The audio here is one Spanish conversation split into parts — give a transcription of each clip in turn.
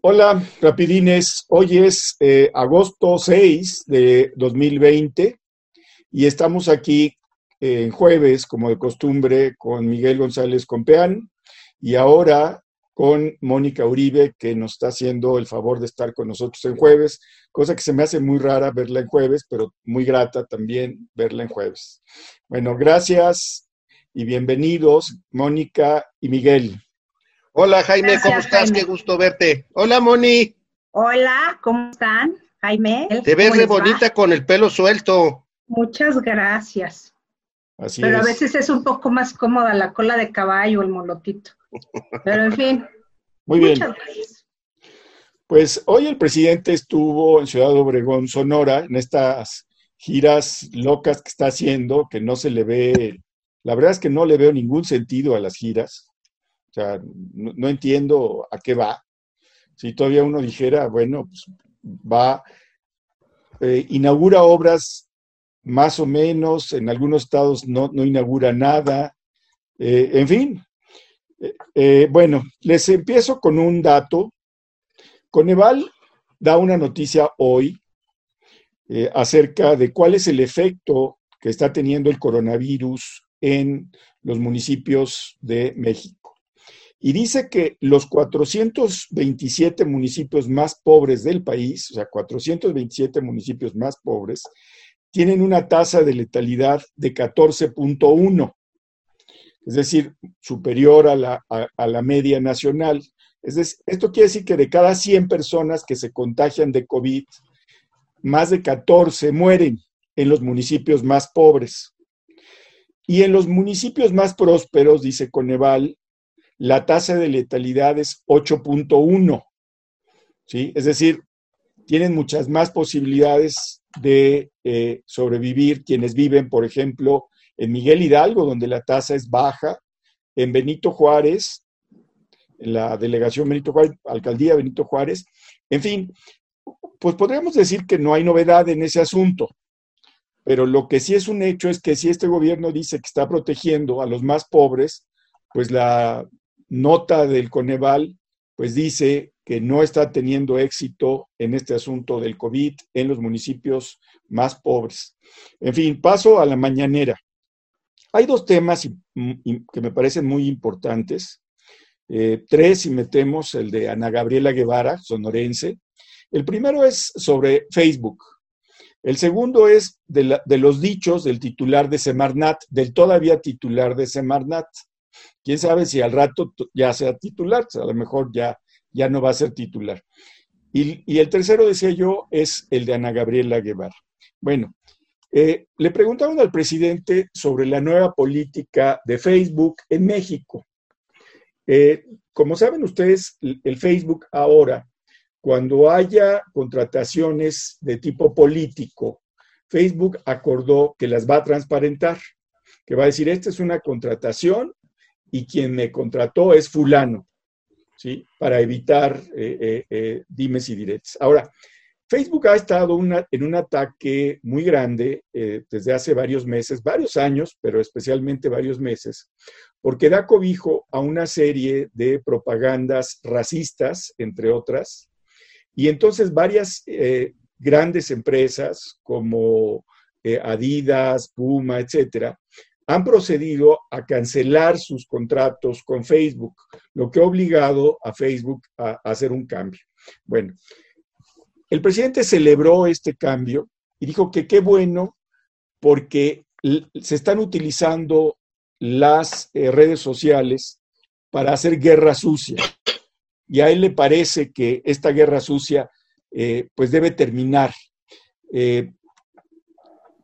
Hola, rapidines. Hoy es eh, agosto 6 de 2020 y estamos aquí eh, en jueves, como de costumbre, con Miguel González Compeán y ahora con Mónica Uribe, que nos está haciendo el favor de estar con nosotros en jueves, cosa que se me hace muy rara verla en jueves, pero muy grata también verla en jueves. Bueno, gracias y bienvenidos, Mónica y Miguel. Hola Jaime, ¿cómo estás? Qué gusto verte. Hola Moni. Hola, ¿cómo están? Jaime. Te ves re bonita con el pelo suelto. Muchas gracias. Así Pero a veces es un poco más cómoda la cola de caballo, el molotito. Pero en fin. Muy bien. Gracias. Pues hoy el presidente estuvo en Ciudad Obregón, Sonora, en estas giras locas que está haciendo, que no se le ve, la verdad es que no le veo ningún sentido a las giras. O sea, no, entiendo a qué va. Si todavía uno dijera, bueno, pues va, eh, inaugura obras más o menos, en algunos estados no, inaugura nada, eh, en fin. Eh, bueno, les empiezo con un dato. Coneval da una noticia hoy acerca de cuál es el efecto que está teniendo el coronavirus en los municipios de México y dice que los 427 municipios más pobres del país, o sea, 427 municipios más pobres, tienen una tasa de letalidad de 14.1, es decir, superior a la, a, la media nacional. Esto quiere decir que de cada 100 personas que se contagian de COVID, más de 14 mueren en los municipios más pobres. Y en los municipios más prósperos, dice Coneval, la tasa de letalidad es 8.1, ¿sí? Es decir, tienen muchas más posibilidades de eh, sobrevivir quienes viven, por ejemplo, en Miguel Hidalgo, donde la tasa es baja, en Benito Juárez, en la delegación Benito Juárez, alcaldía Benito Juárez, en fin, pues podríamos decir que no hay novedad en ese asunto, pero lo que sí es un hecho es que si este gobierno dice que está protegiendo a los más pobres, pues la nota del Coneval, pues dice que no está teniendo éxito en este asunto del COVID en los municipios más pobres. En fin, paso a la mañanera. Hay dos temas que me parecen muy importantes. Eh, tres, si metemos el de Ana Gabriela Guevara, sonorense. El primero es sobre Facebook. El segundo es de, de los dichos del titular de Semarnat, del todavía titular de Semarnat quién sabe si al rato ya sea titular, a lo mejor ya, ya no va a ser titular. Y, el tercero, decía yo, es el de Ana Gabriela Guevara. Bueno, eh, le preguntaron al presidente sobre la nueva política de Facebook en México. Eh, como saben ustedes, el Facebook ahora, cuando haya contrataciones de tipo político, Facebook acordó que las va a transparentar, que va a decir, esta es una contratación y quien me contrató es fulano, ¿sí? Para evitar eh, eh, eh, dimes y diretes. Ahora, Facebook ha estado en un ataque muy grande desde hace varios meses, varios años, pero especialmente varios meses, porque da cobijo a una serie de propagandas racistas, entre otras, y entonces varias grandes empresas como Adidas, Puma, etcétera, han procedido a cancelar sus contratos con Facebook, lo que ha obligado a Facebook a, hacer un cambio. Bueno, el presidente celebró este cambio y dijo que qué bueno porque se están utilizando las eh, redes sociales para hacer guerra sucia. Y a él le parece que esta guerra sucia eh, pues debe terminar. Eh,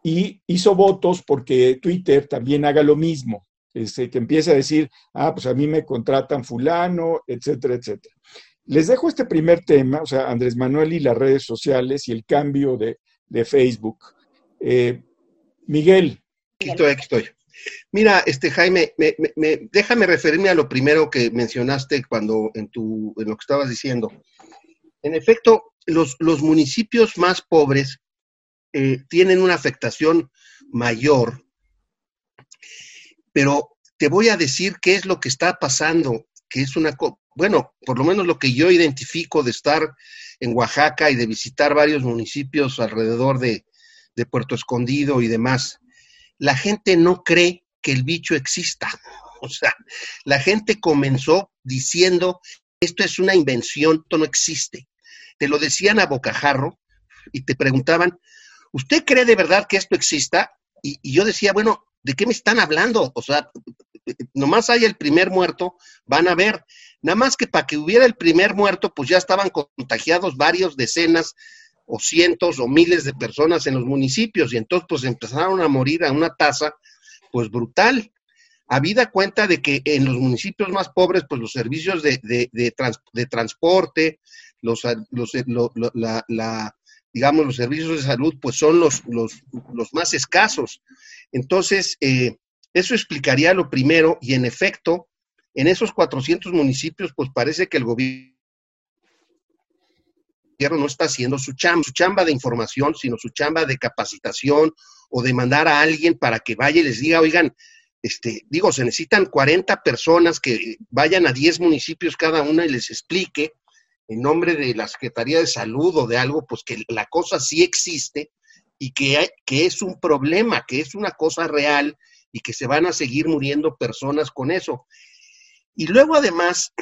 y hizo votos porque Twitter también haga lo mismo, este, que empiece a decir, ah, pues a mí me contratan fulano, etcétera, etcétera. Les dejo este primer tema, o sea, Andrés Manuel y las redes sociales y el cambio de, Facebook. Eh, Miguel. Aquí estoy, aquí estoy. Mira, este Jaime, déjame referirme a lo primero que mencionaste cuando en, tu, en lo que estabas diciendo. En efecto, los, los municipios más pobres eh, tienen una afectación mayor. Pero te voy a decir qué es lo que está pasando, que es una bueno, por lo menos lo que yo identifico de estar en Oaxaca y de visitar varios municipios alrededor de, de Puerto Escondido y demás, la gente no cree que el bicho exista. O sea, la gente comenzó diciendo, esto es una invención, esto no existe. Te lo decían a bocajarro y te preguntaban, ¿usted cree de verdad que esto exista? Y, yo decía, bueno, ¿de qué me están hablando? O sea, nomás hay el primer muerto, van a ver. Nada más que para que hubiera el primer muerto, pues ya estaban contagiados varios decenas o cientos o miles de personas en los municipios y entonces pues empezaron a morir a una tasa pues brutal. Habida cuenta de que en los municipios más pobres pues los servicios de, de, de, transporte, los, los la, la, digamos los servicios de salud pues son los, los, los más escasos. Entonces, eh, eso explicaría lo primero y en efecto, en esos 400 municipios pues parece que el gobierno no está haciendo su chamba, su chamba de información, sino su chamba de capacitación o de mandar a alguien para que vaya y les diga, oigan, este, digo, se necesitan 40 personas que vayan a 10 municipios cada una y les explique en nombre de la Secretaría de Salud o de algo, pues que la cosa sí existe y que, es un problema, que es una cosa real y que se van a seguir muriendo personas con eso. Y luego además,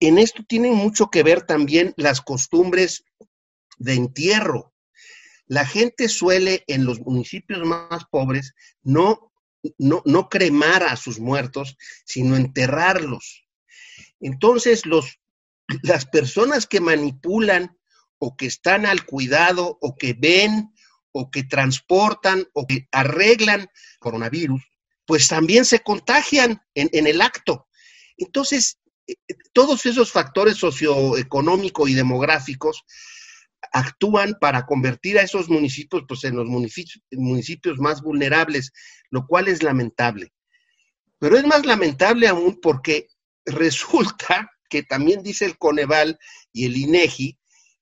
en esto tienen mucho que ver también las costumbres de entierro. La gente suele en los municipios más pobres no, no, no cremar a sus muertos, sino enterrarlos. Entonces, los, las personas que manipulan o que están al cuidado o que ven o que transportan o que arreglan coronavirus, pues también se contagian en, en el acto. Entonces, eh, todos esos factores socioeconómicos y demográficos actúan para convertir a esos municipios pues, en los municipios, municipios más vulnerables, lo cual es lamentable. Pero es más lamentable aún porque resulta que también dice el Coneval y el INEGI,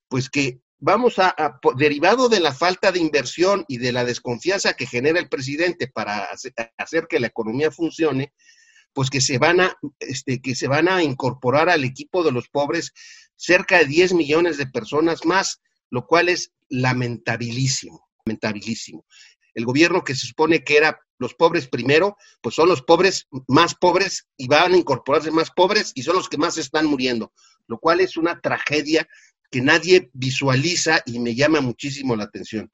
pues que vamos a, derivado de la falta de inversión y de la desconfianza que genera el presidente para hacer, que la economía funcione, pues que se van a, este, que se van a incorporar al equipo de los pobres cerca de 10 millones de personas más lo cual es lamentabilísimo, lamentabilísimo. El gobierno que se supone que era los pobres primero, pues son los pobres más pobres y van a incorporarse más pobres y son los que más están muriendo, lo cual es una tragedia que nadie visualiza y me llama muchísimo la atención.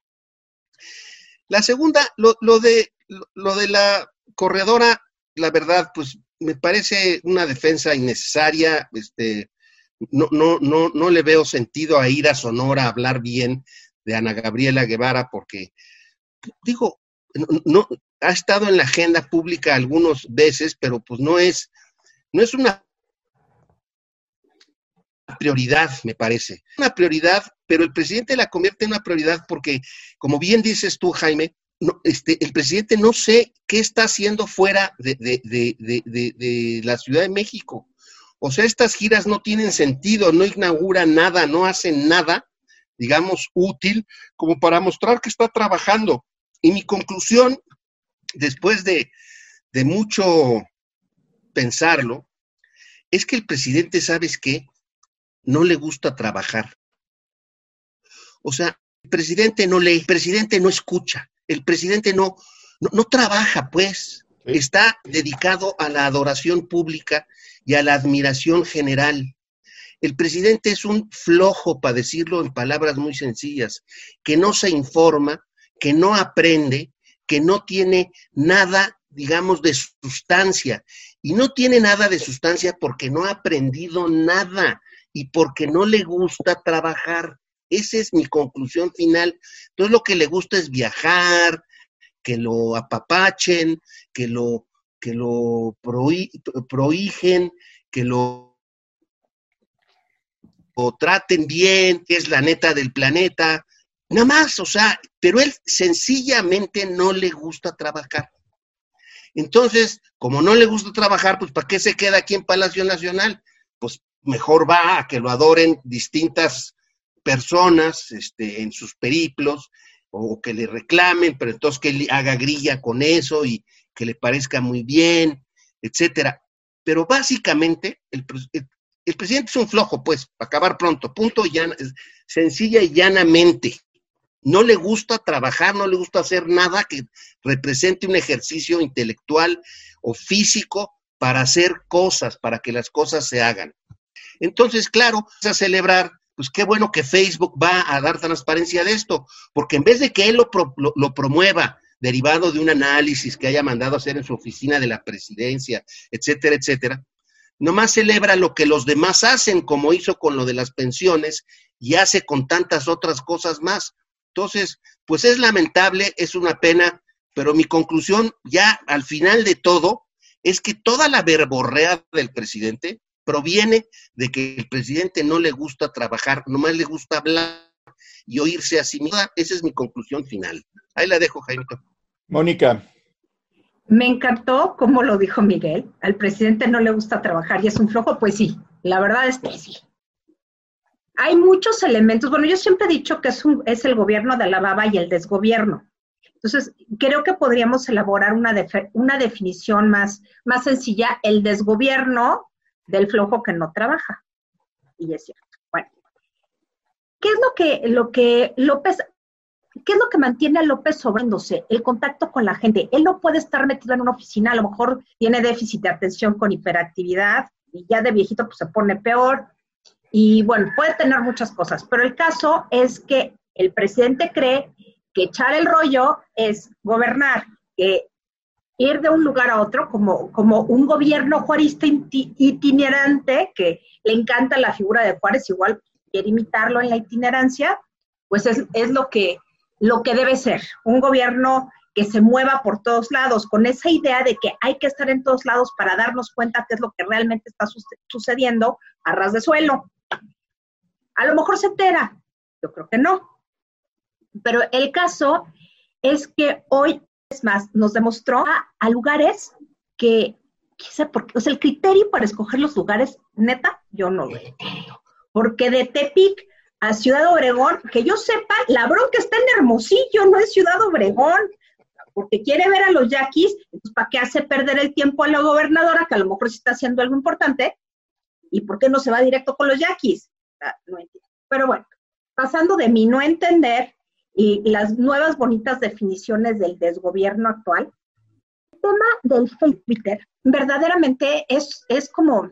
La segunda, lo, lo de, lo de la corredora, la verdad, pues me parece una defensa innecesaria, este, no, no, no, no le veo sentido a ir a Sonora a hablar bien de Ana Gabriela Guevara porque, digo, no, ha estado en la agenda pública algunas veces, pero pues no es, no es una prioridad, me parece. Una prioridad, pero el presidente la convierte en una prioridad porque, como bien dices tú, Jaime, no, este, el presidente no sé qué está haciendo fuera de, de, de, de la Ciudad de México. O sea, estas giras no tienen sentido, no inauguran nada, no hacen nada, digamos, útil como para mostrar que está trabajando. Y mi conclusión, después de, de mucho pensarlo, es que el presidente, ¿sabes qué? No le gusta trabajar. O sea, el presidente no lee, el presidente no escucha, el presidente no, no, no trabaja, pues. Está dedicado a la adoración pública y a la admiración general. El presidente es un flojo, para decirlo en palabras muy sencillas, que no se informa, que no aprende, que no tiene nada, digamos, de sustancia. Y no tiene nada de sustancia porque no ha aprendido nada y porque no le gusta trabajar. Esa es mi conclusión final. Entonces lo que le gusta es viajar, que lo apapachen, que lo que lo prohigen, que lo, lo traten bien, que es la neta del planeta, nada más, o sea, pero él sencillamente no le gusta trabajar. Entonces, como no le gusta trabajar, pues ¿para qué se queda aquí en Palacio Nacional? Pues mejor va a que lo adoren distintas personas este, en sus periplos o que le reclamen, pero entonces que él haga grilla con eso y, que le parezca muy bien, etcétera. Pero básicamente el, el presidente es un flojo, pues, para acabar pronto, punto, sencilla y llanamente. No le gusta trabajar, no le gusta hacer nada que represente un ejercicio intelectual o físico para hacer cosas, para que las cosas se hagan. Entonces, claro, a celebrar, pues qué bueno que Facebook va a dar transparencia de esto, porque en vez de que él lo, promueva derivado de un análisis que haya mandado hacer en su oficina de la presidencia, etcétera, etcétera, nomás celebra lo que los demás hacen, como hizo con lo de las pensiones y hace con tantas otras cosas más. Entonces, pues es lamentable, es una pena, pero mi conclusión ya al final de todo es que toda la verborrea del presidente proviene de que el presidente no le gusta trabajar, nomás le gusta hablar y oírse a sí mismo. Esa es mi conclusión final. Ahí la dejo, Jaime. Mónica. Me encantó cómo lo dijo Miguel. Al presidente no le gusta trabajar y es un flojo, pues sí, la verdad es que sí. Hay muchos elementos. Bueno, yo siempre he dicho que es, un, es el gobierno de la baba y el desgobierno. Entonces, creo que podríamos elaborar una, una definición más, más sencilla, el desgobierno del flojo que no trabaja. Y es cierto. Bueno, ¿qué es lo que, lo que López, qué es lo que mantiene a López sobrándose? El contacto con la gente. Él no puede estar metido en una oficina, a lo mejor tiene déficit de atención con hiperactividad y ya de viejito pues se pone peor. Y bueno, puede tener muchas cosas, pero el caso es que el presidente cree que echar el rollo es gobernar, que ir de un lugar a otro como, como un gobierno juarista itinerante, que le encanta la figura de Juárez, igual quiere imitarlo en la itinerancia, pues es, es lo, que, lo que debe ser, un gobierno que se mueva por todos lados, con esa idea de que hay que estar en todos lados para darnos cuenta qué es lo que realmente está sucediendo a ras de suelo. A lo mejor se entera, yo creo que no, pero el caso es que hoy, es más, nos demostró a, lugares que, qué por qué, o sea, el criterio para escoger los lugares, neta, yo no lo entiendo. Porque de Tepic a Ciudad Obregón, que yo sepa, la bronca está en Hermosillo, no en Ciudad Obregón, porque quiere ver a los yaquis, ¿para qué hace perder el tiempo a la gobernadora, que a lo mejor sí está haciendo algo importante? ¿Y por qué no se va directo con los yaquis? Ah, no entiendo. Pero bueno, pasando de mi no entender y las nuevas bonitas definiciones del desgobierno actual. El tema del Twitter verdaderamente es, es como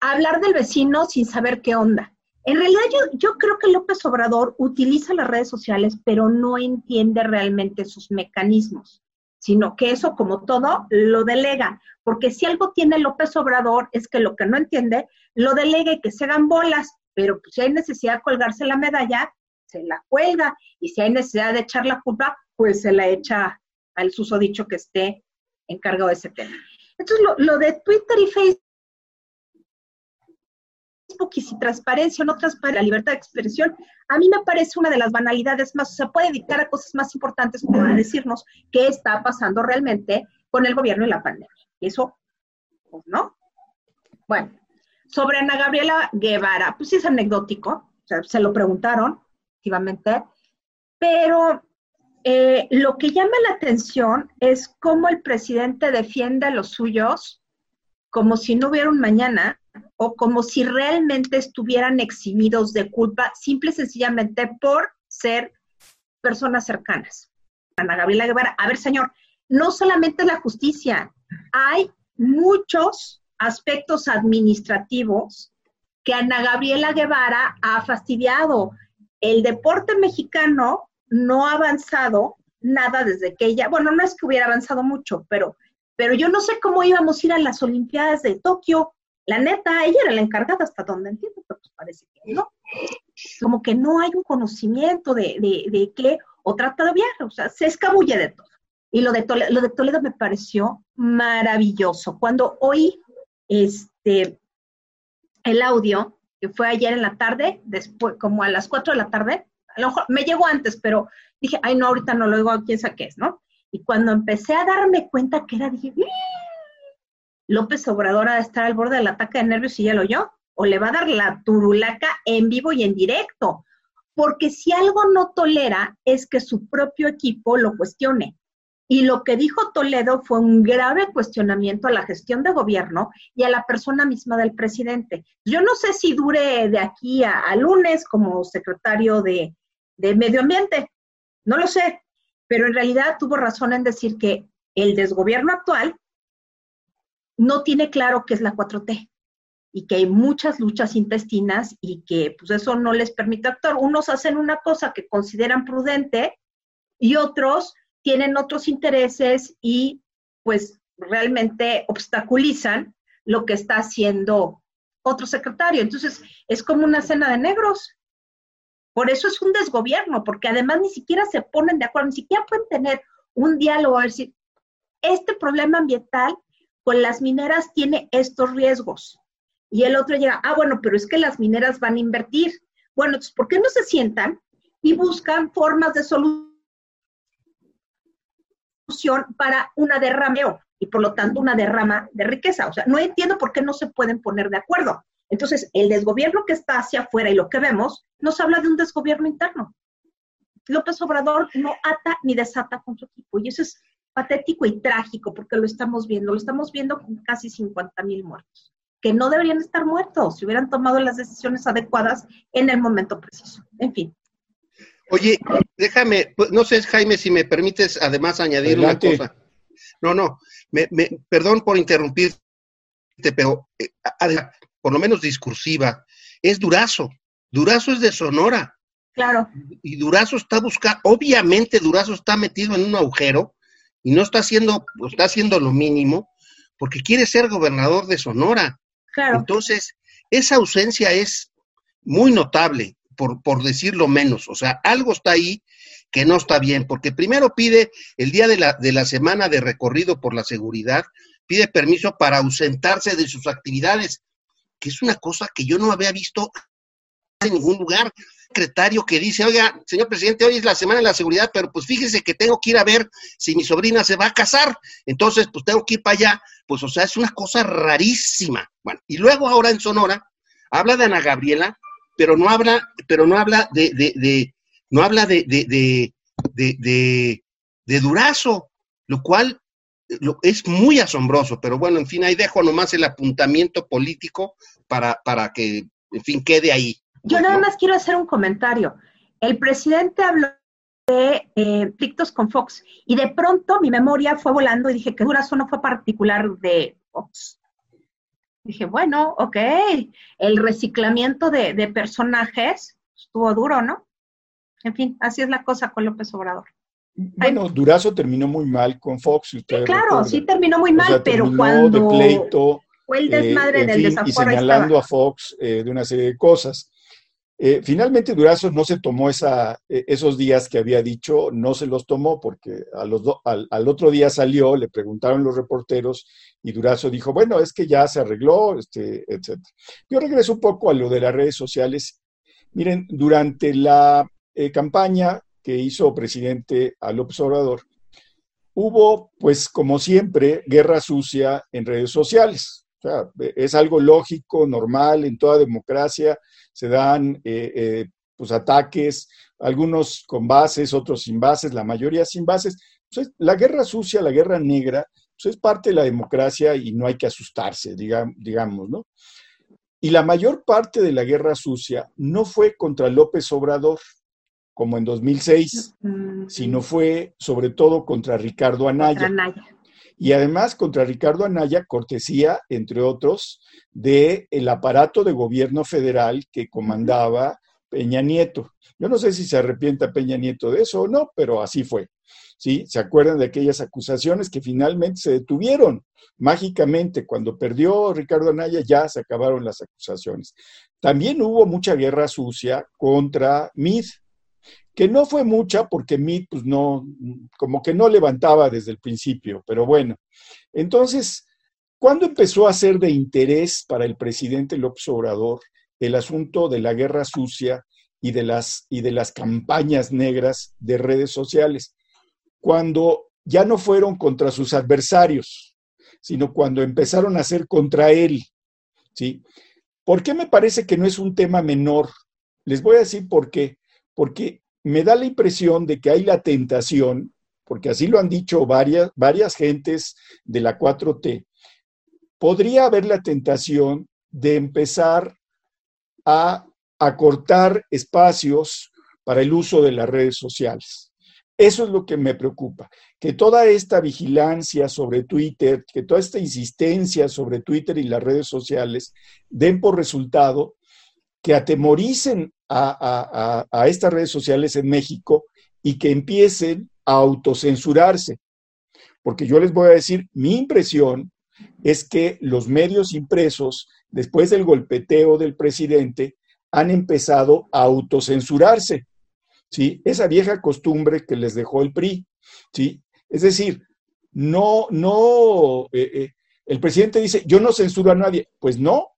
hablar del vecino sin saber qué onda. En realidad yo, yo creo que López Obrador utiliza las redes sociales, pero no entiende realmente sus mecanismos, sino que eso, como todo, lo delega. Porque si algo tiene López Obrador es que lo que no entiende, lo delega y que se hagan bolas, pero pues, si hay necesidad de colgarse la medalla, se la cuelga y si hay necesidad de echar la culpa, pues se la echa al susodicho que esté encargado de ese tema. Entonces, lo, de Twitter y Facebook y si transparencia o no transparencia, la libertad de expresión, a mí me parece una de las banalidades más, o sea, puede dictar a cosas más importantes como decirnos qué está pasando realmente con el gobierno y la pandemia. Y eso, pues, ¿no? Bueno, sobre Ana Gabriela Guevara, pues sí es anecdótico, o sea, se lo preguntaron, pero eh, lo que llama la atención es cómo el presidente defiende a los suyos como si no hubiera un mañana o como si realmente estuvieran eximidos de culpa, simple y sencillamente por ser personas cercanas. Ana Gabriela Guevara, a ver señor, no solamente la justicia, hay muchos aspectos administrativos que Ana Gabriela Guevara ha fastidiado el deporte mexicano no ha avanzado nada desde que ella, bueno, no es que hubiera avanzado mucho, pero, pero yo no sé cómo íbamos a ir a las Olimpiadas de Tokio. La neta, ella era la encargada hasta donde entiendo, pero pues parece que no. Como que no hay un conocimiento de, de, de qué, o trata de viajar, o sea, se escabulle de todo. Y lo de, Toledo, lo de Toledo me pareció maravilloso. Cuando oí este, el audio, que fue ayer en la tarde, después, como a las 4 de la tarde, a lo mejor me llegó antes, pero dije, ay, no, ahorita no lo digo, quién sabe qué es, ¿no? Y cuando empecé a darme cuenta que era, dije, López Obrador ha de estar al borde del ataque de nervios y ya lo oyó, o le va a dar la turulaca en vivo y en directo, porque si algo no tolera es que su propio equipo lo cuestione. Y lo que dijo Toledo fue un grave cuestionamiento a la gestión de gobierno y a la persona misma del presidente. Yo no sé si dure de aquí a, lunes como secretario de, de Medio Ambiente, no lo sé, pero en realidad tuvo razón en decir que el desgobierno actual no tiene claro qué es la 4T y que hay muchas luchas intestinas y que pues eso no les permite actuar. Unos hacen una cosa que consideran prudente y otros tienen otros intereses y pues realmente obstaculizan lo que está haciendo otro secretario. Entonces, es como una cena de negros. Por eso es un desgobierno, porque además ni siquiera se ponen de acuerdo, ni siquiera pueden tener un diálogo, a decir, este problema ambiental con las mineras tiene estos riesgos. Y el otro llega, ah, bueno, pero es que las mineras van a invertir. Bueno, entonces, ¿por qué no se sientan y buscan formas de solución para una derrameo y por lo tanto una derrama de riqueza? O sea, no entiendo por qué no se pueden poner de acuerdo. Entonces, el desgobierno que está hacia afuera y lo que vemos nos habla de un desgobierno interno. López Obrador no ata ni desata con su equipo y eso es patético y trágico porque lo estamos viendo, lo estamos viendo con casi 50 mil muertos, que no deberían estar muertos si hubieran tomado las decisiones adecuadas en el momento preciso. En fin. Oye, déjame, pues, no sé, Jaime, si me permites además añadir una cosa. No, no, me, perdón por interrumpirte, pero eh, por lo menos discursiva, es Durazo. Durazo es de Sonora. Claro. Y Durazo está buscando, obviamente Durazo está metido en un agujero y no está haciendo, está haciendo lo mínimo porque quiere ser gobernador de Sonora. Claro. Entonces, esa ausencia es muy notable, por, por decirlo menos. O sea, algo está ahí que no está bien, porque primero pide el día de la, de la semana de recorrido por la seguridad, pide permiso para ausentarse de sus actividades que es una cosa que yo no había visto en ningún lugar. Secretario que dice, oiga, señor presidente, hoy es la semana de la seguridad, pero pues fíjese que tengo que ir a ver si mi sobrina se va a casar, entonces pues tengo que ir para allá, pues o sea, es una cosa rarísima. Bueno, y luego ahora en Sonora habla de Ana Gabriela, pero no habla, pero no habla de, de, de no habla de, de, de, de, de Durazo, lo cual es muy asombroso, pero bueno, en fin, ahí dejo nomás el apuntamiento político para, para que, en fin, quede ahí. Yo nada más quiero hacer un comentario. El presidente habló de eh, con Fox y de pronto mi memoria fue volando y dije que Durazo no fue particular de Fox. Dije, bueno, ok, el reciclamiento de, de personajes estuvo duro, ¿no? En fin, así es la cosa con López Obrador. Bueno, Durazo terminó muy mal con Fox. claro, sí terminó muy mal, pero cuando de pleito, fue el desmadre eh, del desafuero. Y señalando a Fox eh, de una serie de cosas. Eh, finalmente Durazo no se tomó esa, esos días que había dicho, no se los tomó porque a los al, al, otro día salió, le preguntaron los reporteros y Durazo dijo, bueno, es que ya se arregló, este, etc. Yo regreso un poco a lo de las redes sociales. Miren, durante la campaña que hizo presidente a López Obrador, hubo, pues como siempre, guerra sucia en redes sociales. O sea, es algo lógico, normal, en toda democracia se dan eh, eh, pues, ataques, algunos con bases, otros sin bases, la mayoría sin bases. Pues, la guerra sucia, la guerra negra, pues, es parte de la democracia y no hay que asustarse, digamos, ¿no? Y la mayor parte de la guerra sucia no fue contra López Obrador, como en 2006, sino fue sobre todo contra Ricardo Anaya. Y además contra Ricardo Anaya, cortesía, entre otros, del el aparato de gobierno federal que comandaba Peña Nieto. Yo no sé si se arrepienta Peña Nieto de eso o no, pero así fue. ¿Sí? ¿Se acuerdan de aquellas acusaciones que finalmente se detuvieron? Mágicamente, cuando perdió Ricardo Anaya, ya se acabaron las acusaciones. También hubo mucha guerra sucia contra MID, que no fue mucha porque Meade, pues no, como que no levantaba desde el principio, pero bueno. Entonces, ¿cuándo empezó a ser de interés para el presidente López Obrador el asunto de la guerra sucia y de las, y de las campañas negras de redes sociales? Cuando ya no fueron contra sus adversarios, sino cuando empezaron a ser contra él. ¿sí? ¿Por qué me parece que no es un tema menor? Les voy a decir por qué. Porque me da la impresión de que hay la tentación porque así lo han dicho varias, varias gentes de la 4T, podría haber la tentación de empezar a acortar espacios para el uso de las redes sociales. Eso es lo que me preocupa, que toda esta vigilancia sobre Twitter, que toda esta insistencia sobre Twitter y las redes sociales den por resultado que atemoricen a, estas redes sociales en México y que empiecen a autocensurarse. Porque yo les voy a decir, mi impresión es que los medios impresos, después del golpeteo del presidente, han empezado a autocensurarse. ¿sí? Esa vieja costumbre que les dejó el PRI, ¿sí? Es decir, no, no, eh, eh, el presidente dice, yo no censuro a nadie. Pues no,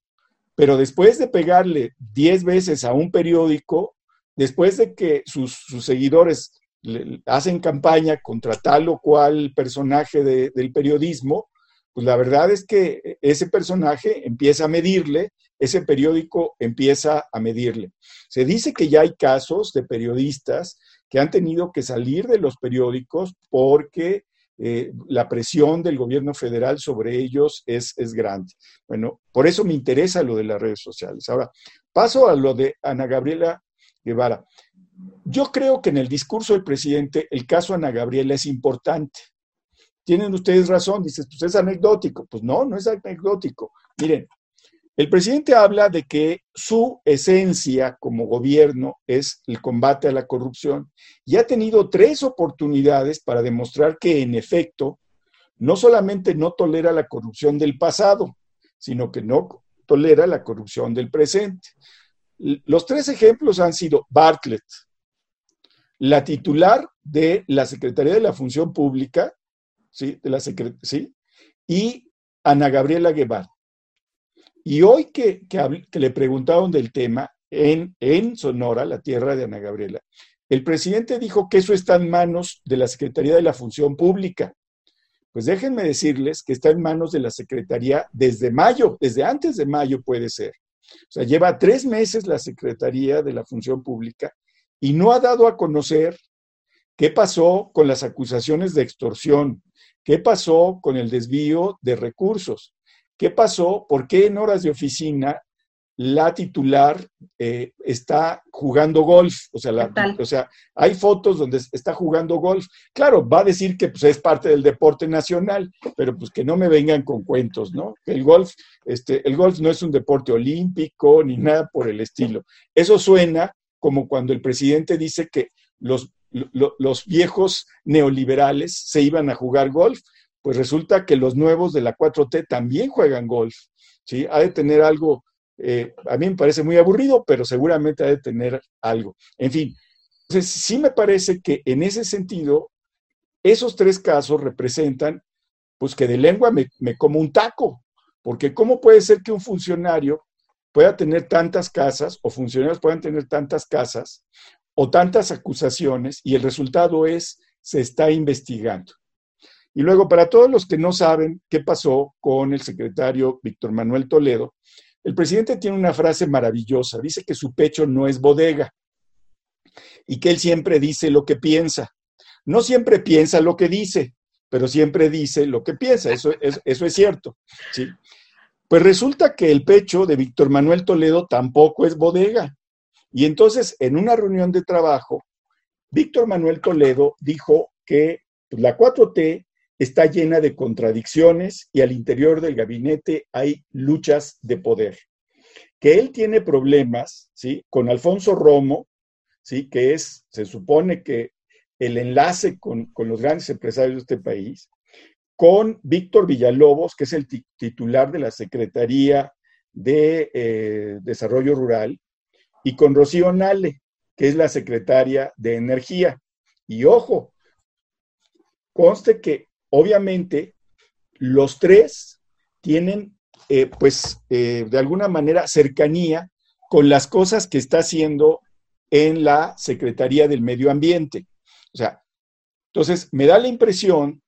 pero después de pegarle 10 veces a un periódico, después de que sus, seguidores hacen campaña contra tal o cual personaje del periodismo, pues la verdad es que ese personaje empieza a medirle, ese periódico empieza a medirle. Se dice que ya hay casos de periodistas que han tenido que salir de los periódicos porque eh, la presión del gobierno federal sobre ellos es, es grande. Bueno, por eso me interesa lo de las redes sociales. Ahora, paso a lo de Ana Gabriela Guevara. Yo creo que en el discurso del presidente el caso Ana Gabriela es importante. Tienen ustedes razón, dices, pues es anecdótico. Pues no, no es anecdótico. Miren, el presidente habla de que su esencia como gobierno es el combate a la corrupción y ha tenido tres oportunidades para demostrar que en efecto no solamente no tolera la corrupción del pasado, sino que no tolera la corrupción del presente. Los tres ejemplos han sido Bartlett, la titular de la Secretaría de la Función Pública, ¿sí? Y Ana Gabriela Guevara. Y hoy que, le preguntaron del tema en, en Sonora, la tierra de Ana Gabriela, el presidente dijo que eso está en manos de la Secretaría de la Función Pública. Pues déjenme decirles que está en manos de la Secretaría desde mayo, desde antes de mayo puede ser. O sea, lleva tres meses la Secretaría de la Función Pública y no ha dado a conocer qué pasó con las acusaciones de extorsión, qué pasó con el desvío de recursos. ¿Qué pasó? ¿Por qué en horas de oficina la titular eh, está jugando golf? O sea, o sea, hay fotos donde está jugando golf. Claro, va a decir que pues, es parte del deporte nacional, pero pues que no me vengan con cuentos, ¿no? El golf, este, el golf no es un deporte olímpico ni nada por el estilo. Eso suena como cuando el presidente dice que los, los viejos neoliberales se iban a jugar golf pues resulta que los nuevos de la 4T también juegan golf. ¿sí? Ha de tener algo, eh, a mí me parece muy aburrido, pero seguramente ha de tener algo. En fin, entonces sí me parece que en ese sentido, esos tres casos representan, pues que de lengua me, me como un taco, porque ¿cómo puede ser que un funcionario pueda tener tantas casas o funcionarios puedan tener tantas casas o tantas acusaciones y el resultado es se está investigando. Y luego, para todos los que no saben qué pasó con el secretario Víctor Manuel Toledo, el presidente tiene una frase maravillosa. Dice que su pecho no es bodega y que él siempre dice lo que piensa. No siempre piensa lo que dice, pero siempre dice lo que piensa. Eso, es, eso es cierto. ¿sí? Pues resulta que el pecho de Víctor Manuel Toledo tampoco es bodega. Y entonces, en una reunión de trabajo, Víctor Manuel Toledo dijo que la 4T está llena de contradicciones y al interior del gabinete hay luchas de poder. Que él tiene problemas, ¿sí? Con Alfonso Romo, ¿sí? Que es, se supone que el enlace con, los grandes empresarios de este país, con Víctor Villalobos, que es el titular de la Secretaría de eh, Desarrollo Rural, y con Rocío Nale, que es la secretaria de Energía. Y ojo, conste que obviamente los tres tienen, eh, pues, eh, de alguna manera cercanía con las cosas que está haciendo en la Secretaría del Medio Ambiente. O sea, entonces me da la impresión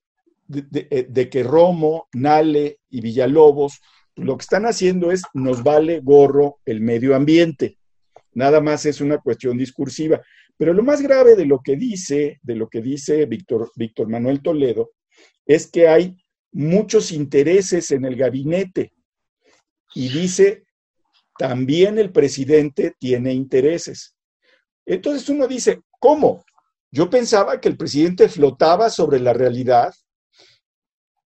de, eh, que Romo, Nale y Villalobos lo que están haciendo es nos vale gorro el medio ambiente. Nada más es una cuestión discursiva. Pero lo más grave de lo que dice, de lo que dice Víctor, Víctor Manuel Toledo, es que hay muchos intereses en el gabinete. Y dice, también el presidente tiene intereses. Entonces uno dice, ¿cómo? Yo pensaba que el presidente flotaba sobre la realidad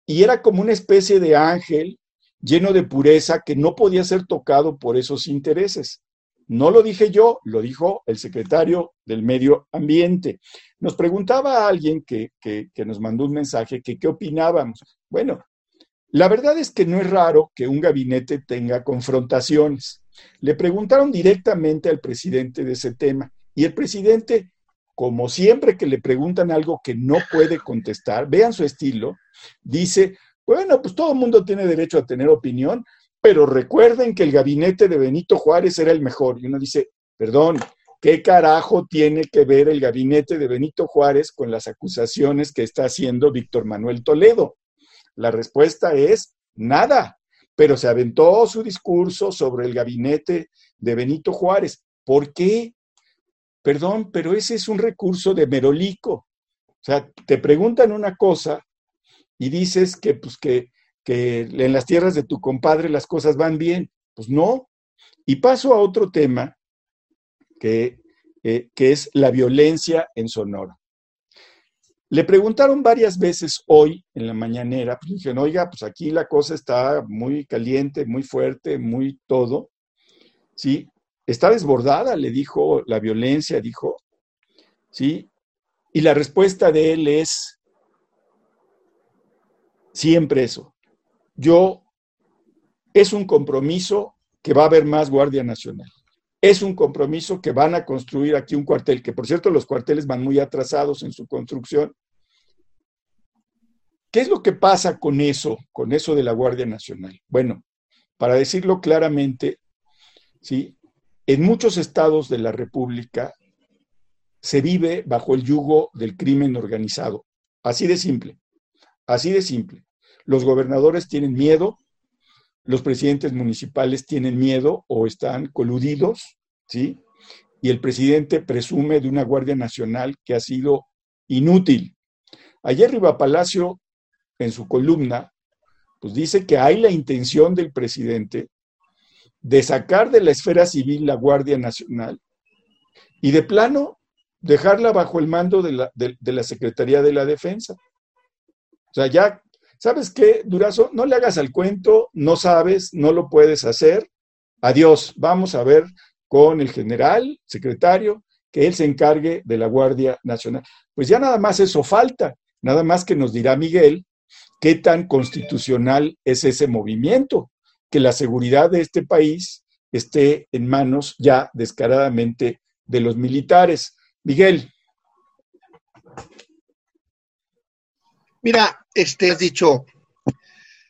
y era como una especie de ángel lleno de pureza que no podía ser tocado por esos intereses. No lo dije yo, lo dijo el secretario del Medio Ambiente. Nos preguntaba a alguien que, nos mandó un mensaje que qué opinábamos. Bueno, la verdad es que no es raro que un gabinete tenga confrontaciones. Le preguntaron directamente al presidente de ese tema y el presidente, como siempre que le preguntan algo que no puede contestar, vean su estilo, dice, bueno, pues todo el mundo tiene derecho a tener opinión, pero recuerden que el gabinete de Benito Juárez era el mejor. Y uno dice, perdón, ¿qué carajo tiene que ver el gabinete de Benito Juárez con las acusaciones que está haciendo Víctor Manuel Toledo? La respuesta es nada, pero se aventó su discurso sobre el gabinete de Benito Juárez. ¿Por qué? Perdón, pero ese es un recurso de Merolico. O sea, te preguntan una cosa y dices que, pues, que, que en las tierras de tu compadre las cosas van bien. Pues no. Y paso a otro tema que, eh, que es la violencia en Sonora. Le preguntaron varias veces hoy en la mañanera, pues dijeron, oiga, pues aquí la cosa está muy caliente, muy fuerte, muy todo. ¿Sí? Está desbordada, le dijo la violencia, dijo. ¿Sí? Y la respuesta de él es, siempre eso. Yo, es un compromiso que va a haber más Guardia Nacional. Es un compromiso que van a construir aquí un cuartel, que por cierto los cuarteles van muy atrasados en su construcción. ¿Qué es lo que pasa con eso, con eso de la Guardia Nacional? Bueno, para decirlo claramente, ¿sí? en muchos estados de la República se vive bajo el yugo del crimen organizado. Así de simple, así de simple. Los gobernadores tienen miedo, los presidentes municipales tienen miedo o están coludidos, ¿sí? Y el presidente presume de una Guardia Nacional que ha sido inútil. Ayer Riva Palacio, en su columna, pues dice que hay la intención del presidente de sacar de la esfera civil la Guardia Nacional y de plano dejarla bajo el mando de la, de la Secretaría de la Defensa. O sea, ya ¿sabes qué, Durazo? No le hagas al cuento, no sabes, no lo puedes hacer. Adiós, vamos a ver con el general, secretario, que él se encargue de la Guardia Nacional. Pues ya nada más eso falta, nada más que nos dirá Miguel qué tan constitucional es ese movimiento, que la seguridad de este país esté en manos ya descaradamente de los militares. Miguel. Mira, este has dicho,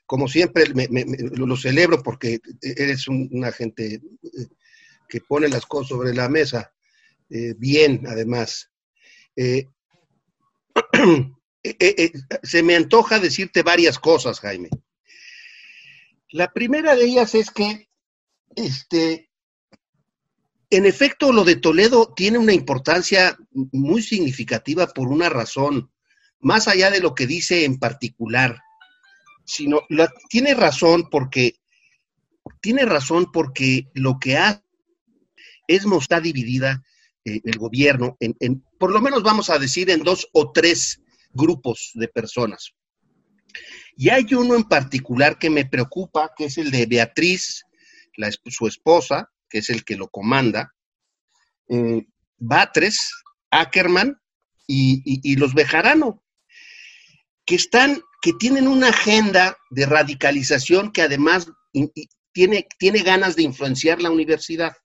como siempre, lo celebro porque eres un, una gente eh, que pone las cosas sobre la mesa, eh, bien además. Eh, se me antoja decirte varias cosas, Jaime. La primera de ellas es que, este, en efecto, lo de Toledo tiene una importancia muy significativa por una razón más allá de lo que dice en particular, sino tiene razón porque tiene razón porque lo que hace es no está dividida eh, el gobierno en, por lo menos vamos a decir, en dos o tres grupos de personas. Y hay uno en particular que me preocupa, que es el de Beatriz, la, su esposa, que es el que lo comanda, eh, Batres, Ackerman y los Bejarano que están, que tienen una agenda de radicalización que además tiene, tiene ganas de influenciar la universidad.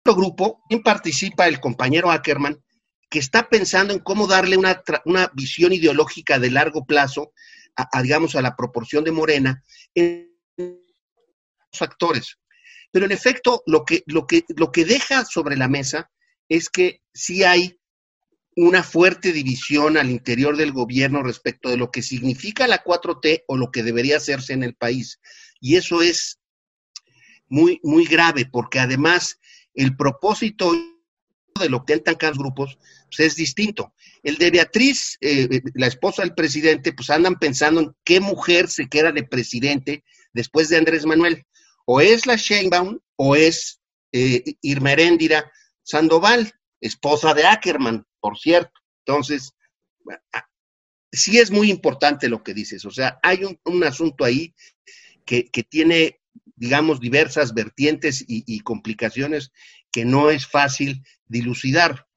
Otro grupo, en participa el compañero Ackerman, que está pensando en cómo darle una, una visión ideológica de largo plazo, a, digamos, a la proporción de Morena, en los actores. Pero en efecto, lo que, lo, que, lo que deja sobre la mesa es que sí hay una fuerte división al interior del gobierno respecto de lo que significa la 4T o lo que debería hacerse en el país. Y eso es muy, muy grave, porque además el propósito de lo que intentan cada grupos pues es distinto. El de Beatriz, eh, eh, la esposa del presidente, pues andan pensando en qué mujer se queda de presidente después de Andrés Manuel. O es la Sheinbaum o es eh, Sandoval, esposa de Ackerman, por cierto. Entonces, ah, sí es muy importante lo que dices. O sea, hay un, asunto ahí que, tiene, digamos, diversas vertientes y, complicaciones que no es fácil dilucidar.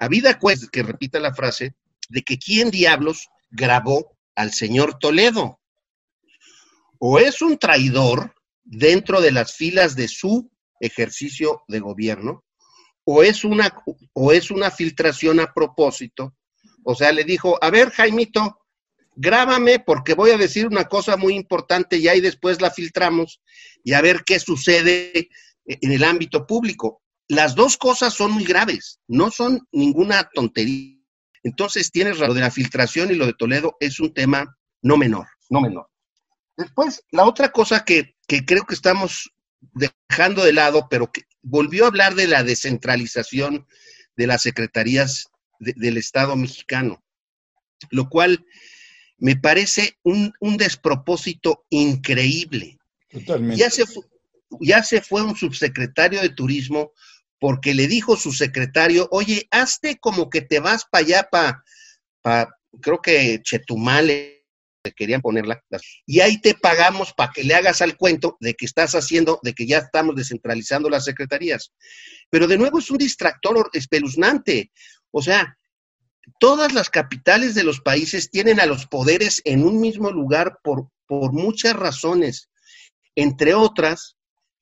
Habida pues que repita la frase de que quién diablos grabó al señor Toledo. O es un traidor dentro de las filas de su ejercicio de gobierno, o es una, o es una filtración a propósito. O sea, le dijo, a ver, Jaimito, grábame porque voy a decir una cosa muy importante y ahí después la filtramos y a ver qué sucede en el ámbito público. Las dos cosas son muy graves, no son ninguna tontería. Entonces tienes lo de la filtración y lo de Toledo es un tema no menor, no menor. Después, la otra cosa que, que creo que estamos dejando de lado, pero que volvió a hablar de la descentralización de las secretarías del Estado mexicano, lo cual me parece un, despropósito increíble. Totalmente. Ya se, ya se fue un subsecretario de turismo porque le dijo su secretario, oye, hazte como que te vas para allá, para, pa, creo que Querían ponerla, y ahí te pagamos para que le hagas al cuento de que estás haciendo, de que ya estamos descentralizando las secretarías. Pero de nuevo es un distractor espeluznante. O sea, todas las capitales de los países tienen a los poderes en un mismo lugar por, por muchas razones, entre otras,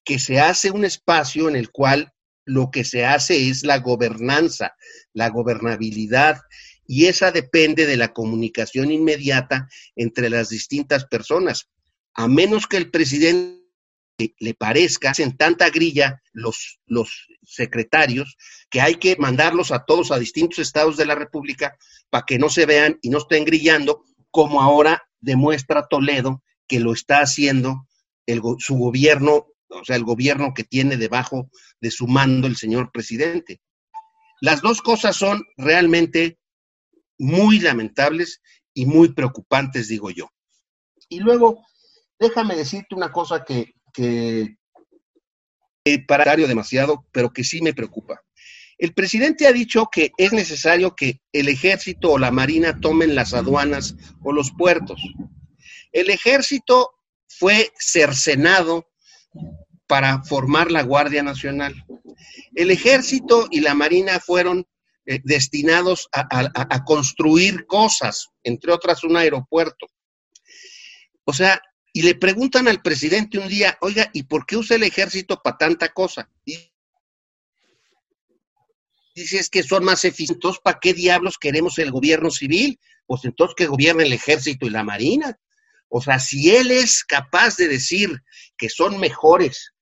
que se hace un espacio en el cual lo que se hace es la gobernanza, la gobernabilidad, y esa depende de la comunicación inmediata entre las distintas personas. A menos que el presidente le parezca, hacen tanta grilla los, secretarios que hay que mandarlos a todos a distintos estados de la República para que no se vean y no estén grillando, como ahora demuestra Toledo que lo está haciendo su gobierno, o sea, el gobierno que tiene debajo de su mando el señor presidente. Las dos cosas son realmente muy lamentables y muy preocupantes, digo yo. Y luego, déjame decirte una cosa que, que para demasiado, pero que sí me preocupa. El presidente ha dicho que es necesario que el ejército o la marina tomen las aduanas o los puertos. El ejército fue cercenado para formar la Guardia Nacional. El ejército y la marina fueron eh, destinados a, construir cosas, entre otras un aeropuerto. O sea, y le preguntan al presidente un día, oiga, ¿y por qué usa el ejército para tanta cosa? Y dice, es que son más eficientes, ¿para qué diablos queremos el gobierno civil? Pues entonces que gobierne el ejército y la marina. O sea, si él es capaz de decir que son mejores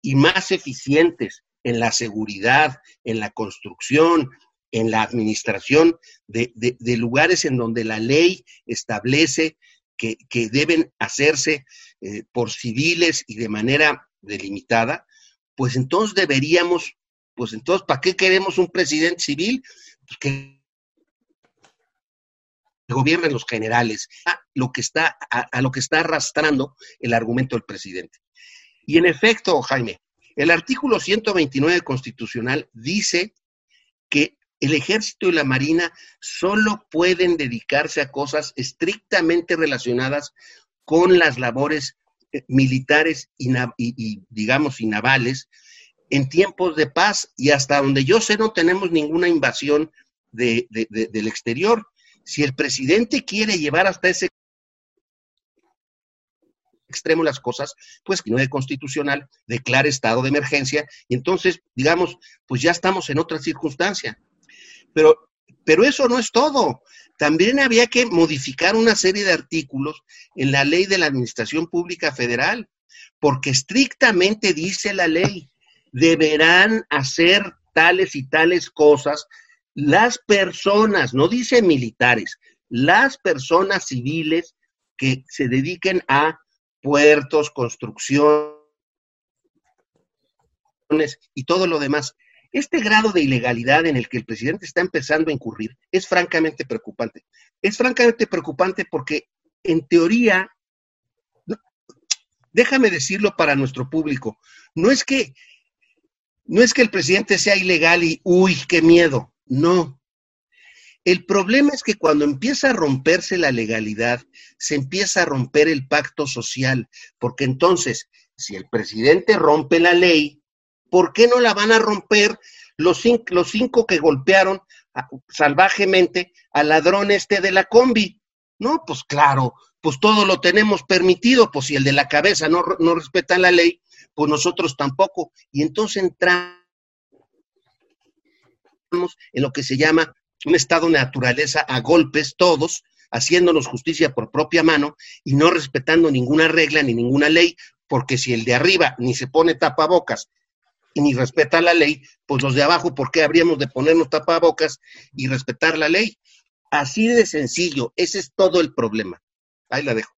y más eficientes en la seguridad, en la construcción, en la administración de, lugares en donde la ley establece que, deben hacerse eh, por civiles y de manera delimitada, pues entonces deberíamos, pues entonces, ¿para qué queremos un presidente civil? Pues que gobiernen los generales, a lo que está, a lo que está arrastrando el argumento del presidente. Y en efecto, Jaime, el artículo 129 constitucional dice que el ejército y la marina solo pueden dedicarse a cosas estrictamente relacionadas con las labores eh, militares y, digamos, y navales en tiempos de paz y hasta donde yo sé no tenemos ninguna invasión del exterior. Si el presidente quiere llevar hasta ese extremo las cosas, pues que no es constitucional, declare estado de emergencia y entonces, digamos, pues ya estamos en otra circunstancia. Pero, pero eso no es todo. También había que modificar una serie de artículos en la ley de la Administración Pública Federal, porque estrictamente dice la ley, deberán hacer tales y tales cosas las personas, no dice militares, las personas civiles que se dediquen a puertos, construcciones y todo lo demás. Este grado de ilegalidad en el que el presidente está empezando a incurrir es francamente preocupante. Es francamente preocupante porque, en teoría, déjame decirlo para nuestro público, no es que no es que el presidente sea ilegal y uy, qué miedo. No. El problema es que cuando empieza a romperse la legalidad, se empieza a romper el pacto social, porque entonces, si el presidente rompe la ley, ¿por qué no la van a romper los cinco, los cinco que golpearon salvajemente al ladrón este de la combi? No, pues claro, pues todo lo tenemos permitido, pues si el de la cabeza no, no respeta la ley, pues nosotros tampoco. Y entonces entramos en lo que se llama un estado de naturaleza a golpes todos, haciéndonos justicia por propia mano y no respetando ninguna regla ni ninguna ley, porque si el de arriba ni se pone tapabocas ni respeta la ley, pues los de abajo, ¿por qué habríamos de ponernos tapabocas y respetar la ley? Así de sencillo, ese es todo el problema. Ahí la dejo.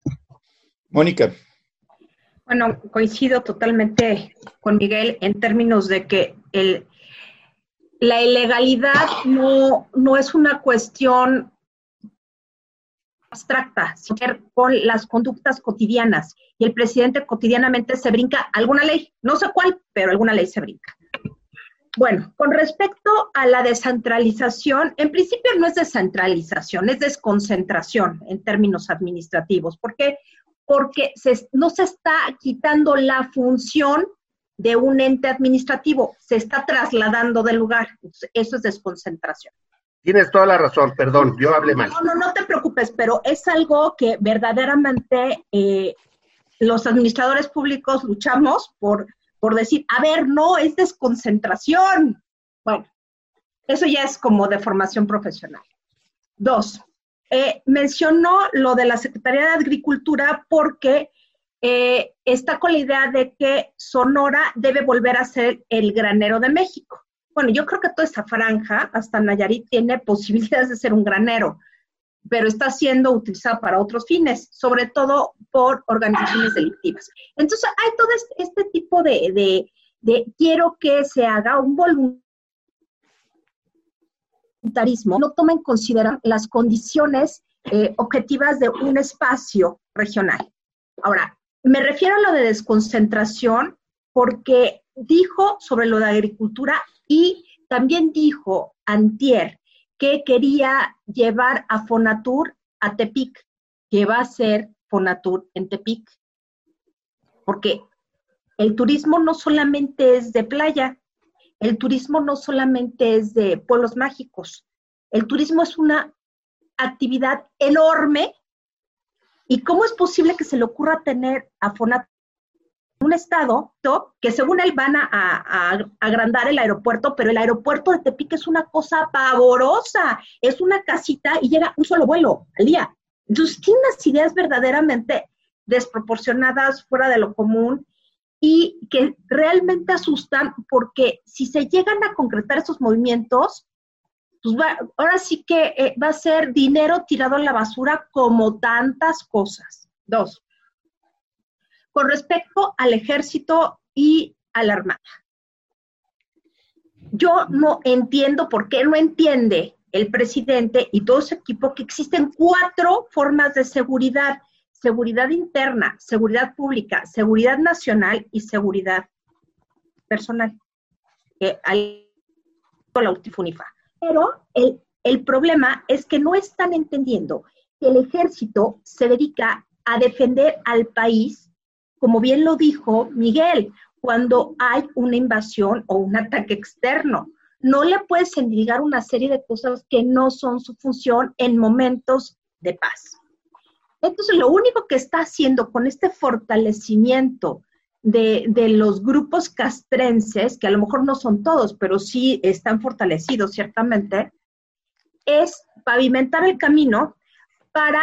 Mónica. Bueno, coincido totalmente con Miguel en términos de que el, la ilegalidad no, no es una cuestión abstracta, sino con las conductas cotidianas. Y el presidente cotidianamente se brinca alguna ley, no sé cuál, pero alguna ley se brinca. Bueno, con respecto a la descentralización, en principio no es descentralización, es desconcentración en términos administrativos. ¿Por qué? Porque no se está quitando la función de un ente administrativo, se está trasladando del lugar. Eso es desconcentración. Tienes toda la razón, perdón, yo hablé mal. No, no, no te preocupes, pero es algo que verdaderamente eh, los administradores públicos luchamos por por decir, a ver, no, es desconcentración. Bueno, eso ya es como de formación profesional. Dos, eh, mencionó lo de la Secretaría de Agricultura porque eh, está con la idea de que Sonora debe volver a ser el granero de México. Bueno, yo creo que toda esta franja, hasta Nayarit, tiene posibilidades de ser un granero pero está siendo utilizada para otros fines, sobre todo por organizaciones delictivas. Entonces, hay todo este, este tipo de, de, quiero que se haga un voluntarismo, no toma en consideración las condiciones eh, objetivas de un espacio regional. Ahora, me refiero a lo de desconcentración porque dijo sobre lo de agricultura y también dijo antier que quería llevar a Fonatur a Tepic, que va a ser Fonatur en Tepic. Porque el turismo no solamente es de playa, el turismo no solamente es de pueblos mágicos, el turismo es una actividad enorme. ¿Y cómo es posible que se le ocurra tener a Fonatur un estado que según él van a, agrandar el aeropuerto, pero el aeropuerto de Tepic es una cosa pavorosa, es una casita y llega un solo vuelo al día. Entonces tiene unas ideas verdaderamente desproporcionadas, fuera de lo común y que realmente asustan porque si se llegan a concretar esos movimientos, pues ahora sí que eh, va a ser dinero tirado a la basura como tantas cosas. Dos, con respecto al ejército y a la armada. Yo no entiendo por qué no entiende el presidente y todo su equipo que existen cuatro formas de seguridad. Seguridad interna, seguridad pública, seguridad nacional y seguridad personal. Eh, la. Pero el, el problema es que no están entendiendo que el ejército se dedica a defender al país como bien lo dijo Miguel, cuando hay una invasión o un ataque externo. No le puedes endilgar una serie de cosas que no son su función en momentos de paz. Entonces, lo único que está haciendo con este fortalecimiento de, de, los grupos castrenses, que a lo mejor no son todos, pero sí están fortalecidos ciertamente, es pavimentar el camino para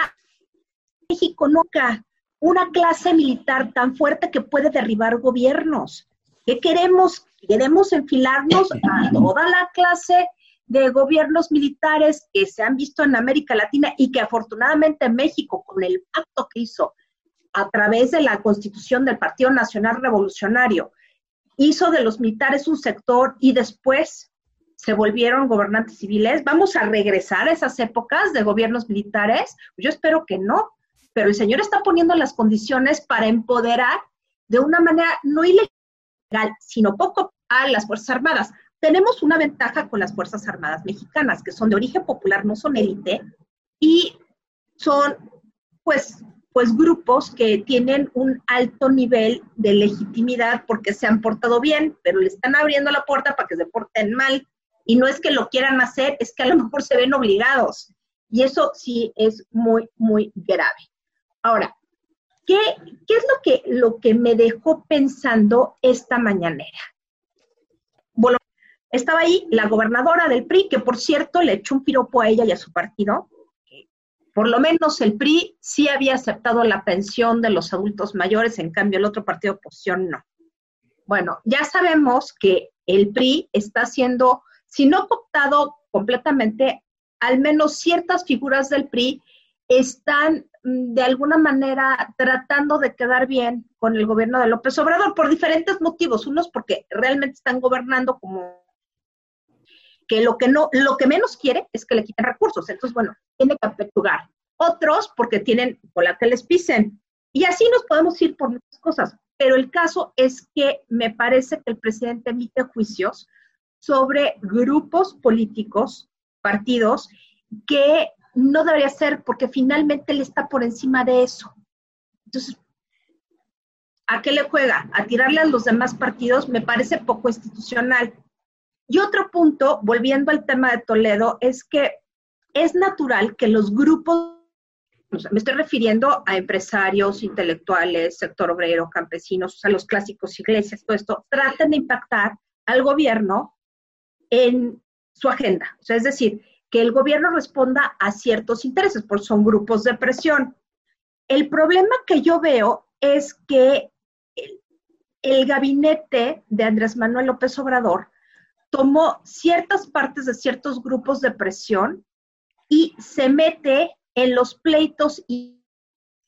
México nunca una clase militar tan fuerte que puede derribar gobiernos. ¿Qué queremos? Queremos enfilarnos a toda la clase de gobiernos militares que se han visto en América Latina y que afortunadamente México, con el pacto que hizo a través de la constitución del Partido Nacional Revolucionario, hizo de los militares un sector y después se volvieron gobernantes civiles. ¿Vamos a regresar a esas épocas de gobiernos militares? Yo espero que no, pero el señor está poniendo las condiciones para empoderar de una manera no ilegal, sino poco a las Fuerzas Armadas. Tenemos una ventaja con las Fuerzas Armadas mexicanas, que son de origen popular, no son élite, y son, pues, pues grupos que tienen un alto nivel de legitimidad porque se han portado bien, pero le están abriendo la puerta para que se porten mal. Y no es que lo quieran hacer, es que a lo mejor se ven obligados. Y eso sí es muy, muy grave. Ahora, ¿qué, qué es lo que, lo que me dejó pensando esta mañanera? Bueno, estaba ahí la gobernadora del PRI, que por cierto le echó un piropo a ella y a su partido. Por lo menos el PRI sí había aceptado la pensión de los adultos mayores, en cambio el otro partido de oposición no. Bueno, ya sabemos que el PRI está siendo si no cooptado completamente, al menos ciertas figuras del PRI están de alguna manera tratando de quedar bien con el gobierno de López Obrador por diferentes motivos. Unos porque realmente están gobernando como que lo que no, lo que menos quiere es que le quiten recursos. Entonces, bueno, tiene que aperturar. Otros porque tienen cola que les pisen. Y así nos podemos ir por muchas cosas. Pero el caso es que me parece que el presidente emite juicios sobre grupos políticos, partidos, que no debería ser porque finalmente él está por encima de eso. Entonces, ¿a qué le juega? A tirarle a los demás partidos me parece poco institucional. Y otro punto, volviendo al tema de Toledo, es que es natural que los grupos, me estoy refiriendo a empresarios, intelectuales, sector obrero, campesinos, o sea, los clásicos iglesias, todo esto, traten de impactar al gobierno en su agenda. O sea, es decir, que el gobierno responda a ciertos intereses, porque son grupos de presión. El problema que yo veo es que el, gabinete de Andrés Manuel López Obrador tomó ciertas partes de ciertos grupos de presión y se mete en los pleitos y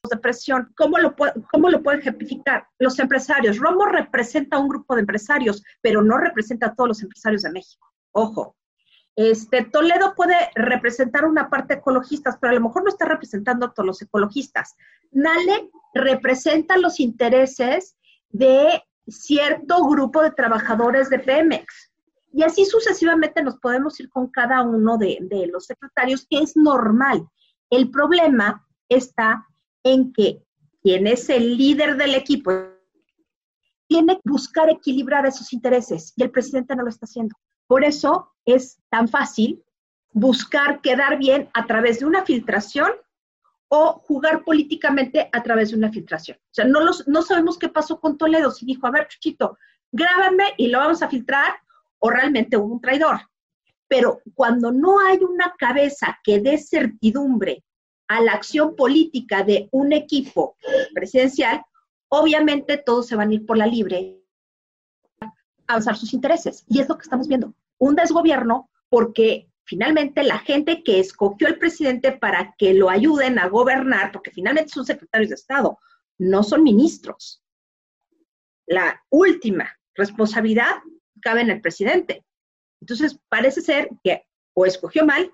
de presión. ¿Cómo lo, ¿Cómo lo pueden ejemplificar? Los empresarios. Romo representa a un grupo de empresarios, pero no representa a todos los empresarios de México. Ojo. Este, Toledo puede representar una parte ecologista, pero a lo mejor no está representando a todos los ecologistas. Nale representa los intereses de cierto grupo de trabajadores de Pemex. Y así sucesivamente nos podemos ir con cada uno de, de los secretarios, que es normal. El problema está en que quien es el líder del equipo tiene que buscar equilibrar esos intereses y el presidente no lo está haciendo. Por eso es tan fácil buscar quedar bien a través de una filtración o jugar políticamente a través de una filtración. O sea, no, los, no sabemos qué pasó con Toledo, si dijo, a ver, Chuchito, grábame y lo vamos a filtrar, o realmente hubo un traidor. Pero cuando no hay una cabeza que dé certidumbre a la acción política de un equipo presidencial, obviamente todos se van a ir por la libre avanzar sus intereses. Y es lo que estamos viendo. Un desgobierno porque finalmente la gente que escogió al presidente para que lo ayuden a gobernar, porque finalmente son secretarios de Estado, no son ministros. La última responsabilidad cabe en el presidente. Entonces, parece ser que o escogió mal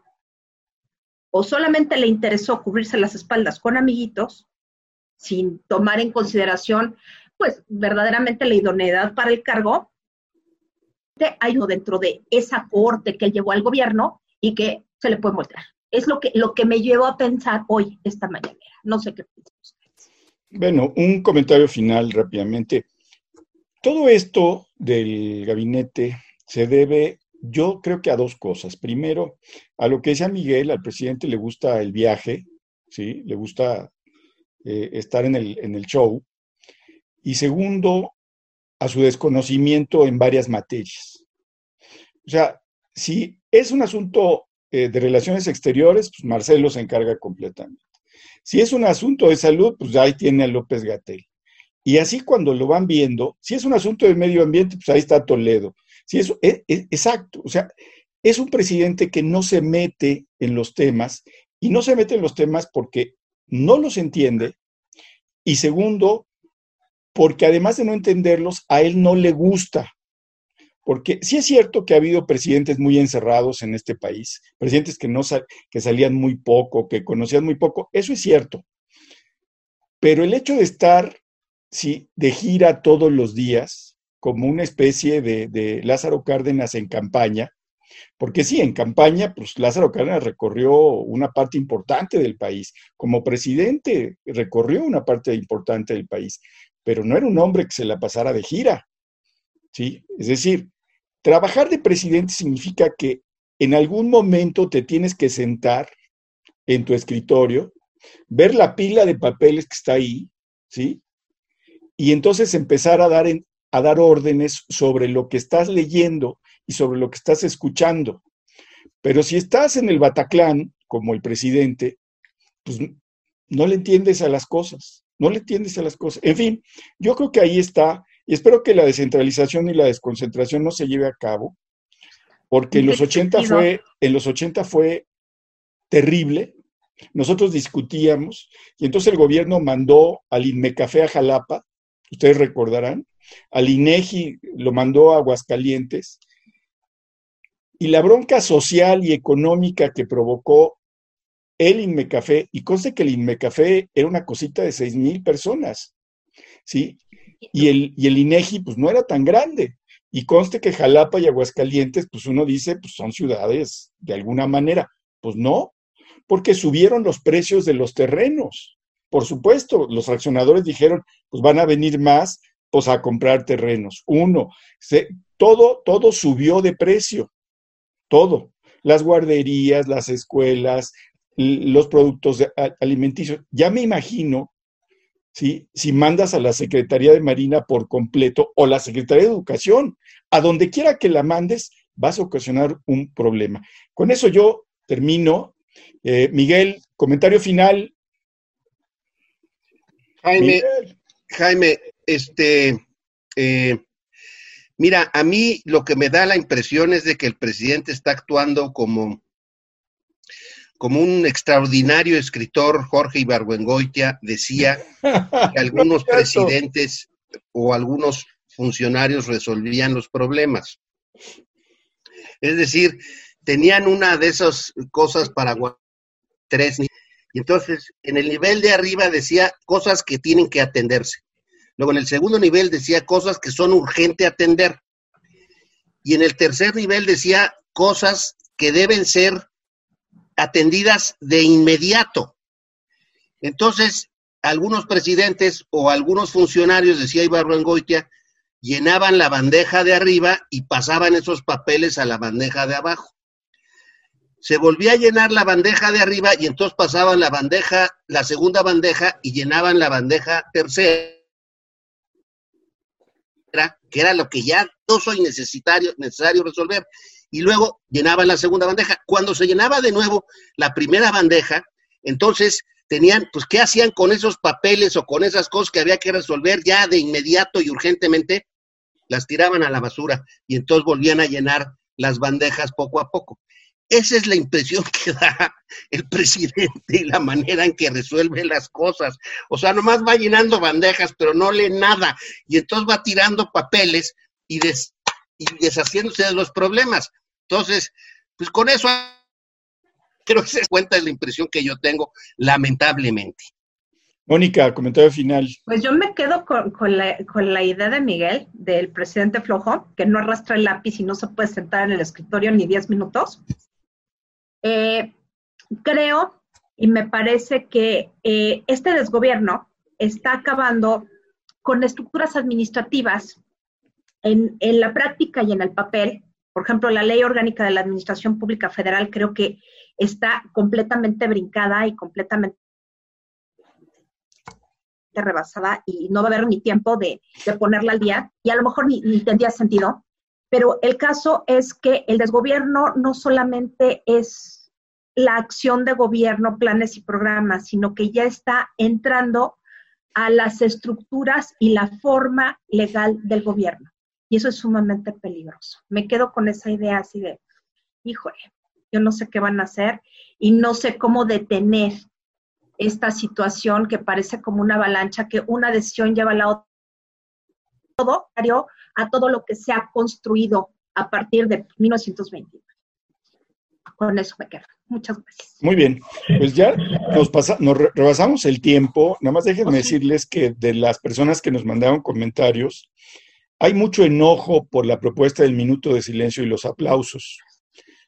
o solamente le interesó cubrirse las espaldas con amiguitos sin tomar en consideración, pues, verdaderamente la idoneidad para el cargo, hay uno dentro de esa corte que él llevó al gobierno y que se le puede mostrar. Es lo que, lo que me llevó a pensar hoy, esta mañana. No sé qué piensan ustedes. Bueno, un comentario final rápidamente. Todo esto del gabinete se debe yo creo que a dos cosas. Primero, a lo que decía Miguel, al presidente le gusta el viaje, ¿sí? Le gusta eh, estar en el, en el show. Y segundo, a su desconocimiento en varias materias. O sea, si es un asunto eh, de relaciones exteriores, pues Marcelo se encarga completamente. Si es un asunto de salud, pues ahí tiene a López Gatel. Y así cuando lo van viendo, si es un asunto de medio ambiente, pues ahí está Toledo. Sí, eso es, exacto. O sea, es un presidente que no se mete en los temas y no se mete en los temas porque no los entiende y segundo, porque además de no entenderlos, a él no le gusta. Porque sí es cierto que ha habido presidentes muy encerrados en este país, presidentes que, no que salían muy poco, que conocían muy poco, eso es cierto. Pero el hecho de estar sí, de gira todos los días, como una especie de, de Lázaro Cárdenas en campaña, porque sí, en campaña, pues Lázaro Cárdenas recorrió una parte importante del país. Como presidente recorrió una parte importante del país, pero no era un hombre que se la pasara de gira. ¿sí? Es decir, trabajar de presidente significa que en algún momento te tienes que sentar en tu escritorio, ver la pila de papeles que está ahí, ¿sí? Y entonces empezar a dar, a dar órdenes sobre lo que estás leyendo y sobre lo que estás escuchando. Pero si estás en el Bataclán, como el presidente, pues no le entiendes a las cosas, no le entiendes a las cosas. En fin, yo creo que ahí está, y espero que la descentralización y la desconcentración no se lleve a cabo, porque en los 80 fue, en los 80 fue terrible. Nosotros discutíamos y entonces el gobierno mandó al Inmecafé a Jalapa, ustedes recordarán, al INEGI lo mandó a Aguascalientes y la bronca social y económica que provocó el Inmecafé, y conste que el Inmecafé era una cosita de seis mil personas, ¿sí? Y el, y el INEGI, pues no era tan grande. Y conste que Jalapa y Aguascalientes, pues uno dice, pues son ciudades de alguna manera. Pues no, porque subieron los precios de los terrenos. Por supuesto, los accionadores dijeron, pues van a venir más, pues a comprar terrenos. Uno, todo, todo subió de precio todo, las guarderías, las escuelas, los productos alimenticios. Ya me imagino, ¿sí? si mandas a la Secretaría de Marina por completo o la Secretaría de Educación, a donde quiera que la mandes, vas a ocasionar un problema. Con eso yo termino. Eh, Miguel, comentario final. Jaime, Jaime, este, eh, Mira, a mí lo que me da la impresión es de que el presidente está actuando como, como un extraordinario escritor, Jorge Ibargüengoitia, decía que algunos presidentes o algunos funcionarios resolvían los problemas. Es decir, tenían una de esas cosas para tres. Y entonces, en el nivel de arriba decía cosas que tienen que atenderse. Luego en el segundo nivel decía cosas que son urgente atender. Y en el tercer nivel decía cosas que deben ser atendidas de inmediato. Entonces, algunos presidentes o algunos funcionarios, decía Ibarro Engoitia, llenaban la bandeja de arriba y pasaban esos papeles a la bandeja de abajo. Se volvía a llenar la bandeja de arriba y entonces pasaban la bandeja, la segunda bandeja y llenaban la bandeja tercera que era lo que ya no soy necesario, necesario resolver. Y luego llenaban la segunda bandeja. Cuando se llenaba de nuevo la primera bandeja, entonces tenían, pues, ¿qué hacían con esos papeles o con esas cosas que había que resolver ya de inmediato y urgentemente? Las tiraban a la basura y entonces volvían a llenar las bandejas poco a poco. Esa es la impresión que da el presidente y la manera en que resuelve las cosas. O sea, nomás va llenando bandejas, pero no lee nada. Y entonces va tirando papeles y, deshaciéndose de los problemas. Entonces, pues con eso creo que se cuenta de la impresión que yo tengo, lamentablemente. Mónica, comentario final. Pues yo me quedo con, la, con, la, idea de Miguel, del presidente flojo, que no arrastra el lápiz y no se puede sentar en el escritorio ni 10 minutos. Eh, creo y me parece que eh, este desgobierno está acabando con estructuras administrativas en, en, la práctica y en el papel. Por ejemplo, la ley orgánica de la Administración Pública Federal creo que está completamente brincada y completamente rebasada y no va a haber ni tiempo de, de ponerla al día y a lo mejor ni, ni tendría sentido. Pero el caso es que el desgobierno no solamente es la acción de gobierno, planes y programas, sino que ya está entrando a las estructuras y la forma legal del gobierno. Y eso es sumamente peligroso. Me quedo con esa idea así de, híjole, yo no sé qué van a hacer y no sé cómo detener esta situación que parece como una avalancha, que una decisión lleva a la otra todo a todo lo que se ha construido a partir de 1920. Con eso me quedo. Muchas gracias. Muy bien, pues ya nos, pasa, nos rebasamos el tiempo. Nada más déjenme decirles que de las personas que nos mandaron comentarios, hay mucho enojo por la propuesta del minuto de silencio y los aplausos.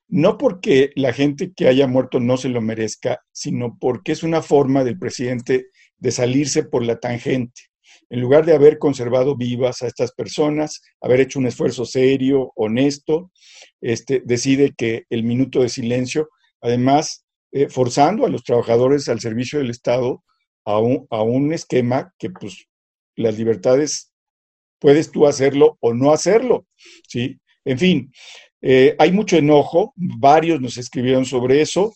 No porque la gente que haya muerto no se lo merezca, sino porque es una forma del presidente de salirse por la tangente. En lugar de haber conservado vivas a estas personas, haber hecho un esfuerzo serio, honesto, este, decide que el minuto de silencio, además, eh, forzando a los trabajadores al servicio del Estado a un, a un esquema que pues las libertades puedes tú hacerlo o no hacerlo, ¿sí? En fin, eh, hay mucho enojo, varios nos escribieron sobre eso.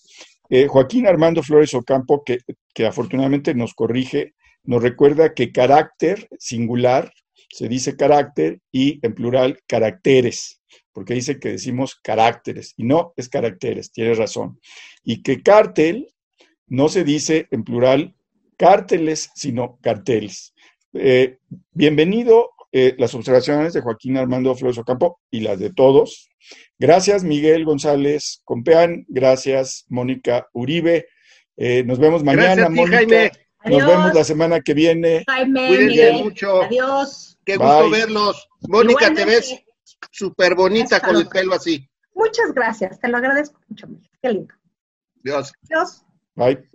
Eh, Joaquín Armando Flores Ocampo, que, que afortunadamente nos corrige, nos recuerda que carácter singular se dice carácter y en plural caracteres, porque dice que decimos caracteres y no es caracteres, tiene razón. Y que cártel no se dice en plural cárteles, sino carteles. Eh, bienvenido eh, las observaciones de Joaquín Armando Flores Ocampo y las de todos. Gracias, Miguel González Compeán. Gracias, Mónica Uribe. Eh, nos vemos mañana, Mónica. Nos vemos la semana que viene. Jaime, Cuídense mucho. Adiós. Qué gusto verlos. Mónica, te ves súper bonita con el pelo así. Muchas gracias, te lo agradezco mucho. Qué lindo. Dios. Dios. Bye.